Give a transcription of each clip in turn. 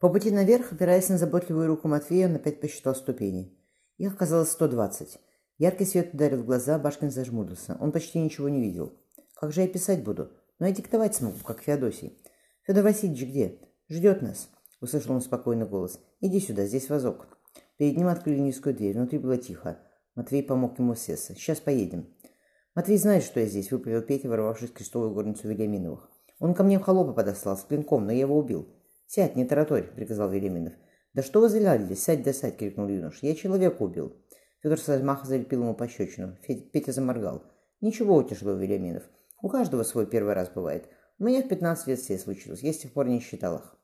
По пути наверх, опираясь на заботливую руку Матвея, он опять посчитал ступени. Их оказалось сто двадцать. Яркий свет ударил в глаза, Башкин зажмурился. Он почти ничего не видел. «Как же я писать буду? Ну, я диктовать смогу, как Феодосий». «Федор Васильевич где?» «Ждет нас», — услышал он спокойный голос. «Иди сюда, здесь вазок». Перед ним открыли низкую дверь, внутри было тихо. Матвей помог ему сесть. «Сейчас поедем». «Матвей знает, что я здесь», — выпалил Петя, ворвавшись в крестовую горницу Вильяминовых. «Он ко мне в холопа подослал с клинком, но я его убил». «Сядь, не тараторь», — приказал Велиминов. «Да что вы залялись? Сядь да сядь!» — крикнул юнош. «Я человека убил». Федор с размаха залепил ему пощечину. Петя заморгал. «Ничего, утешил Велиминов. У каждого свой первый раз бывает. У меня в 15 лет все случилось. Я с тех пор не считал их».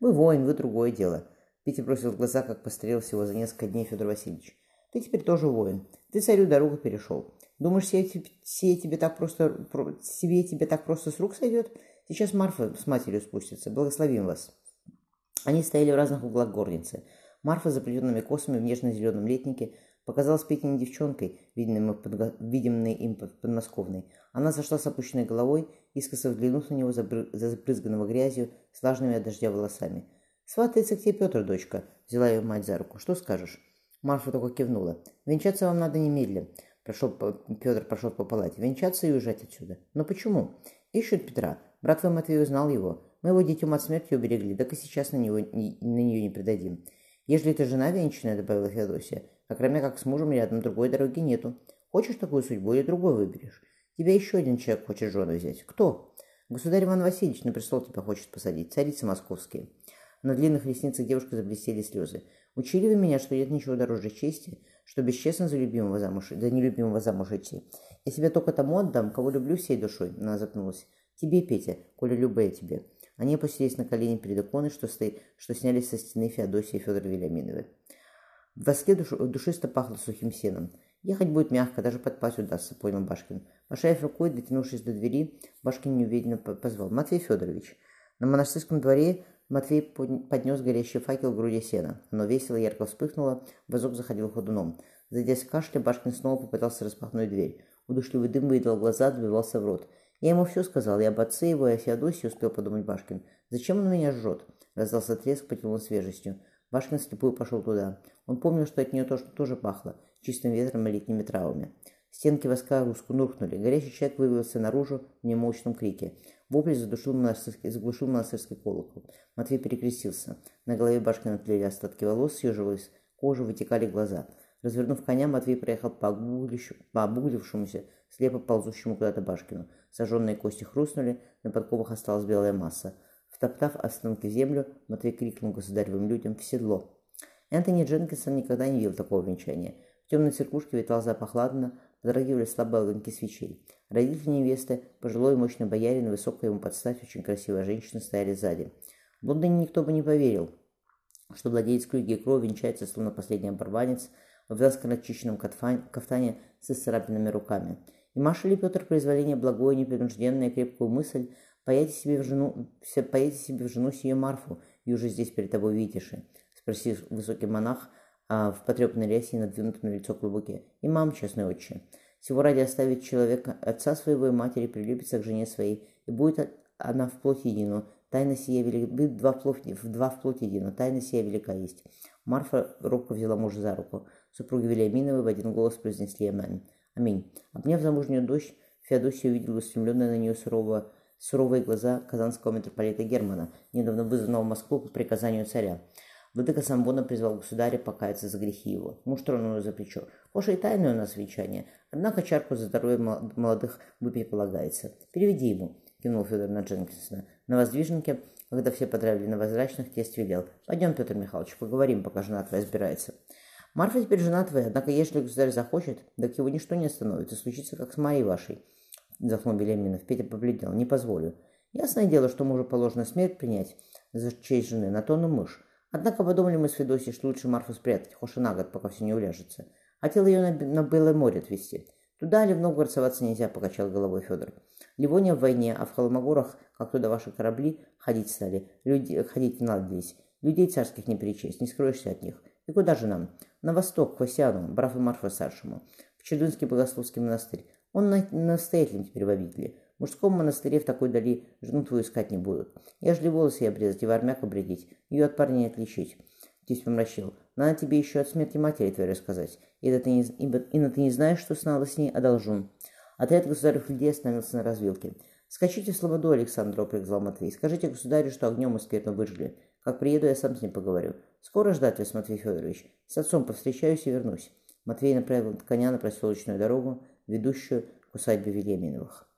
«Вы воин, вы другое дело». Петя бросил в глаза, как пострел всего за несколько дней Федор Васильевич. «Ты теперь тоже воин. Ты царю дорогу перешел. Думаешь, сие, сие тебе так просто, себе тебе так просто с рук сойдет? Сейчас Марфа с матерью спустится. Благословим вас». Они стояли в разных углах горницы. Марфа с заплетенными косами в нежно-зеленом летнике показалась Петиной девчонкой, видимой им подмосковной. Она зашла с опущенной головой, искоса взглянув на него, запрызганного грязью, с влажными от дождя волосами. «Сватается к тебе Петр, дочка», — взяла ее мать за руку. «Что скажешь?» Марфа только кивнула. «Венчаться вам надо немедленно». Прошел по... Петр пошел по палате. «Венчаться и уезжать отсюда». «Но почему?» «Ищут Петра. Брат твой Матвей узнал его. Мы его детем от смерти уберегли, так и сейчас на, него, на нее не предадим. Ежели ты жена венчанная, добавила Феодосия, а кроме как с мужем рядом другой дороги нету. Хочешь такую судьбу или другой выберешь? Тебя еще один человек хочет жену взять. Кто? Государь Иван Васильевич на престол тебя хочет посадить, царицы московские. На длинных ресницах девушки заблестели слезы. Учили вы меня, что нет ничего дороже чести, что бесчестно за любимого замуж, да нелюбимого замуж идти. Я себя только тому отдам, кого люблю всей душой, она запнулась. Тебе, Петя, коли любая тебе. Они опустились на колени перед иконой, что, стоит, что снялись со стены Феодосии и Федора Вильяминовой. В воске душ, душисто пахло сухим сеном. Ехать будет мягко, даже подпасть удастся, понял Башкин. Пошаев рукой, дотянувшись до двери, Башкин неуверенно позвал. Матвей Федорович. На монастырском дворе Матвей поднес горящий факел к груди сена. но весело ярко вспыхнуло, вазок заходил ходуном. Зайдясь кашля, Башкин снова попытался распахнуть дверь. Удушливый дым выедал глаза, добивался в рот. Я ему все сказал, и об отце его, и о Феодосии успел подумать Башкин. Зачем он меня жжет? Раздался треск, потянул свежестью. Башкин слепую пошел туда. Он помнил, что от нее тоже, тоже пахло, чистым ветром и летними травами. Стенки воска руску нуркнули. Горящий человек вывелся наружу в немолчном крике. Вопль задушил монастырский, заглушил монастырский колокол. Матвей перекрестился. На голове Башкина тлели остатки волос, съеживались, кожа, вытекали глаза. Развернув коня, Матвей проехал по, обуглившемуся, слепо ползущему куда-то Башкину. Сожженные кости хрустнули, на подковах осталась белая масса. Втоптав останки в землю, Матвей крикнул государевым людям в седло. Энтони Дженкинсон никогда не видел такого венчания. В темной церквушке витал запах ладана, подрагивали слабые огоньки свечей. Родители невесты, пожилой и мощный боярин, высокая ему подставь, очень красивая женщина стояли сзади. В Лондоне никто бы не поверил, что владелец круги и крови венчается, словно последний оборванец, в наскоро очищенном кафтане с исцарапанными руками. И Маша ли Петр произволение благое, непринужденное, крепкую мысль, поедете себе в жену, поедете себе в жену сию Марфу, и уже здесь перед тобой видишь, спросил высокий монах а, в потрепанной рясе и надвинутом на лицо клубуке. И мам, честный отче, всего ради оставить человека, отца своего и матери, прилепится к жене своей, и будет она в плоть едину, тайна сия велика, два в плоть, в два в плоть едину, тайна сия велика есть. Марфа робко взяла мужа за руку. Супруги Вильяминовы в один голос произнесли «Аминь». Аминь. Обняв замужнюю дочь, Феодосия увидела устремленные на нее сурово, суровые глаза казанского митрополита Германа, недавно вызванного в Москву по приказанию царя. Владыка Самбона призвал государя покаяться за грехи его. Муж тронул за плечо. Хоша тайное у нас венчание, однако чарку за здоровье молодых выпить полагается. Переведи ему, кивнул Федор на Дженкинсона. На воздвижнике, когда все потравили на возврачных, тесть велел. Пойдем, Петр Михайлович, поговорим, пока жена твоя избирается. Марфа теперь жена твоя, однако если государь захочет, так его ничто не остановит, и случится, как с Марией вашей. Вздохнул Белеминов. Петя побледнел. Не позволю. Ясное дело, что мужу положено смерть принять за честь жены, на то он и мышь. Однако подумали мы с Федосией, что лучше Марфу спрятать, хоть и на год, пока все не уляжется. Хотел ее на, на Белое море отвезти. Туда ли в Новгород соваться нельзя, покачал головой Федор. Ливония в войне, а в Холмогорах, как туда ваши корабли, ходить стали. Люди, ходить надо Людей царских не перечесть, не скроешься от них. И куда же нам? На восток, к Васяну, брату Марфа старшему, в Чедунский богословский монастырь. Он на, настоятелем теперь в обители. В мужском монастыре в такой дали жену твою искать не будут. Я жли волосы обрезать и в армяк обредить. Ее от парня не отличить. Тесть помрачнел. Надо тебе еще от смерти матери твоей рассказать. Ибо ты не, ибо ты не знаешь, что снало с ней, а должен. Отряд государев людей остановился на развилке. «Скачите в Слободу, Александр, приказал Матвей. «Скажите государю, что огнем и спиртом выжгли. Как приеду, я сам с ним поговорю. Скоро ждать вас, Матвей Федорович. С отцом повстречаюсь и вернусь». Матвей направил коня на проселочную дорогу, ведущую к усадьбе Велеминовых.